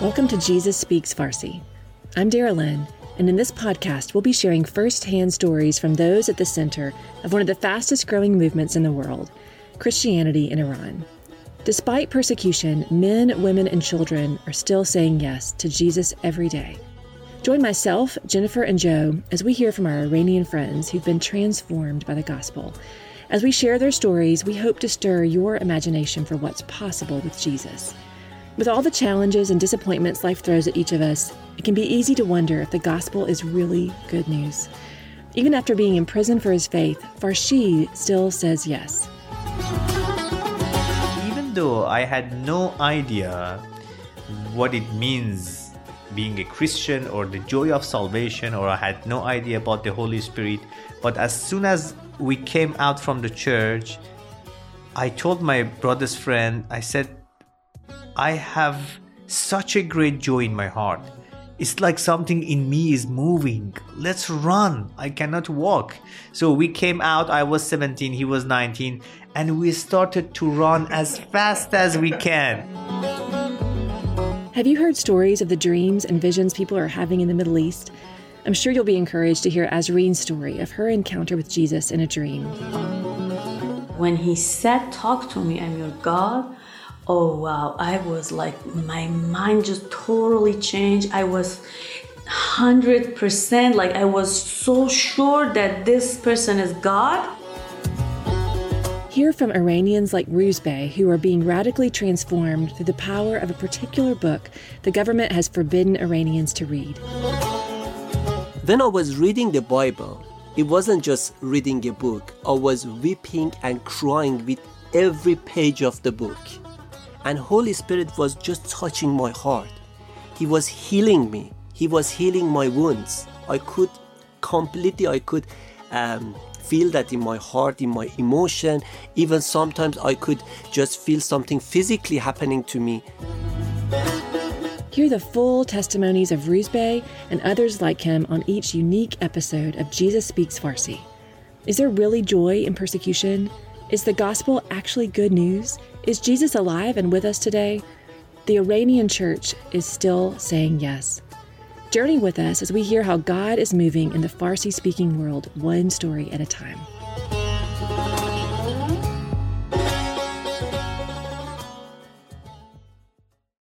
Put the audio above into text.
Welcome to Jesus Speaks Farsi. I'm Dara Lynn, and in this podcast, we'll be sharing firsthand stories from those at the center of one of the fastest growing movements in the world Christianity in Iran. Despite persecution, men, women, and children are still saying yes to Jesus every day. Join myself, Jennifer, and Joe as we hear from our Iranian friends who've been transformed by the gospel. As we share their stories, we hope to stir your imagination for what's possible with Jesus. With all the challenges and disappointments life throws at each of us, it can be easy to wonder if the gospel is really good news. Even after being imprisoned for his faith, Farshi still says yes. Even though I had no idea what it means being a Christian or the joy of salvation, or I had no idea about the Holy Spirit, but as soon as we came out from the church, I told my brother's friend, I said, I have such a great joy in my heart. It's like something in me is moving. Let's run. I cannot walk. So we came out. I was 17, he was 19, and we started to run as fast as we can. Have you heard stories of the dreams and visions people are having in the Middle East? I'm sure you'll be encouraged to hear Azreen's story of her encounter with Jesus in a dream. When he said, Talk to me, I'm your God, oh wow, I was like, my mind just totally changed. I was 100% like, I was so sure that this person is God. Hear from Iranians like Ruzbeh who are being radically transformed through the power of a particular book the government has forbidden Iranians to read. When I was reading the Bible, it wasn't just reading a book, I was weeping and crying with every page of the book. And Holy Spirit was just touching my heart. He was healing me. He was healing my wounds. I could completely, I could um, feel that in my heart, in my emotion. Even sometimes I could just feel something physically happening to me. Hear the full testimonies of Ruzbeh and others like him on each unique episode of Jesus Speaks Farsi. Is there really joy in persecution? Is the gospel actually good news? Is Jesus alive and with us today? The Iranian church is still saying yes. Journey with us as we hear how God is moving in the Farsi speaking world one story at a time.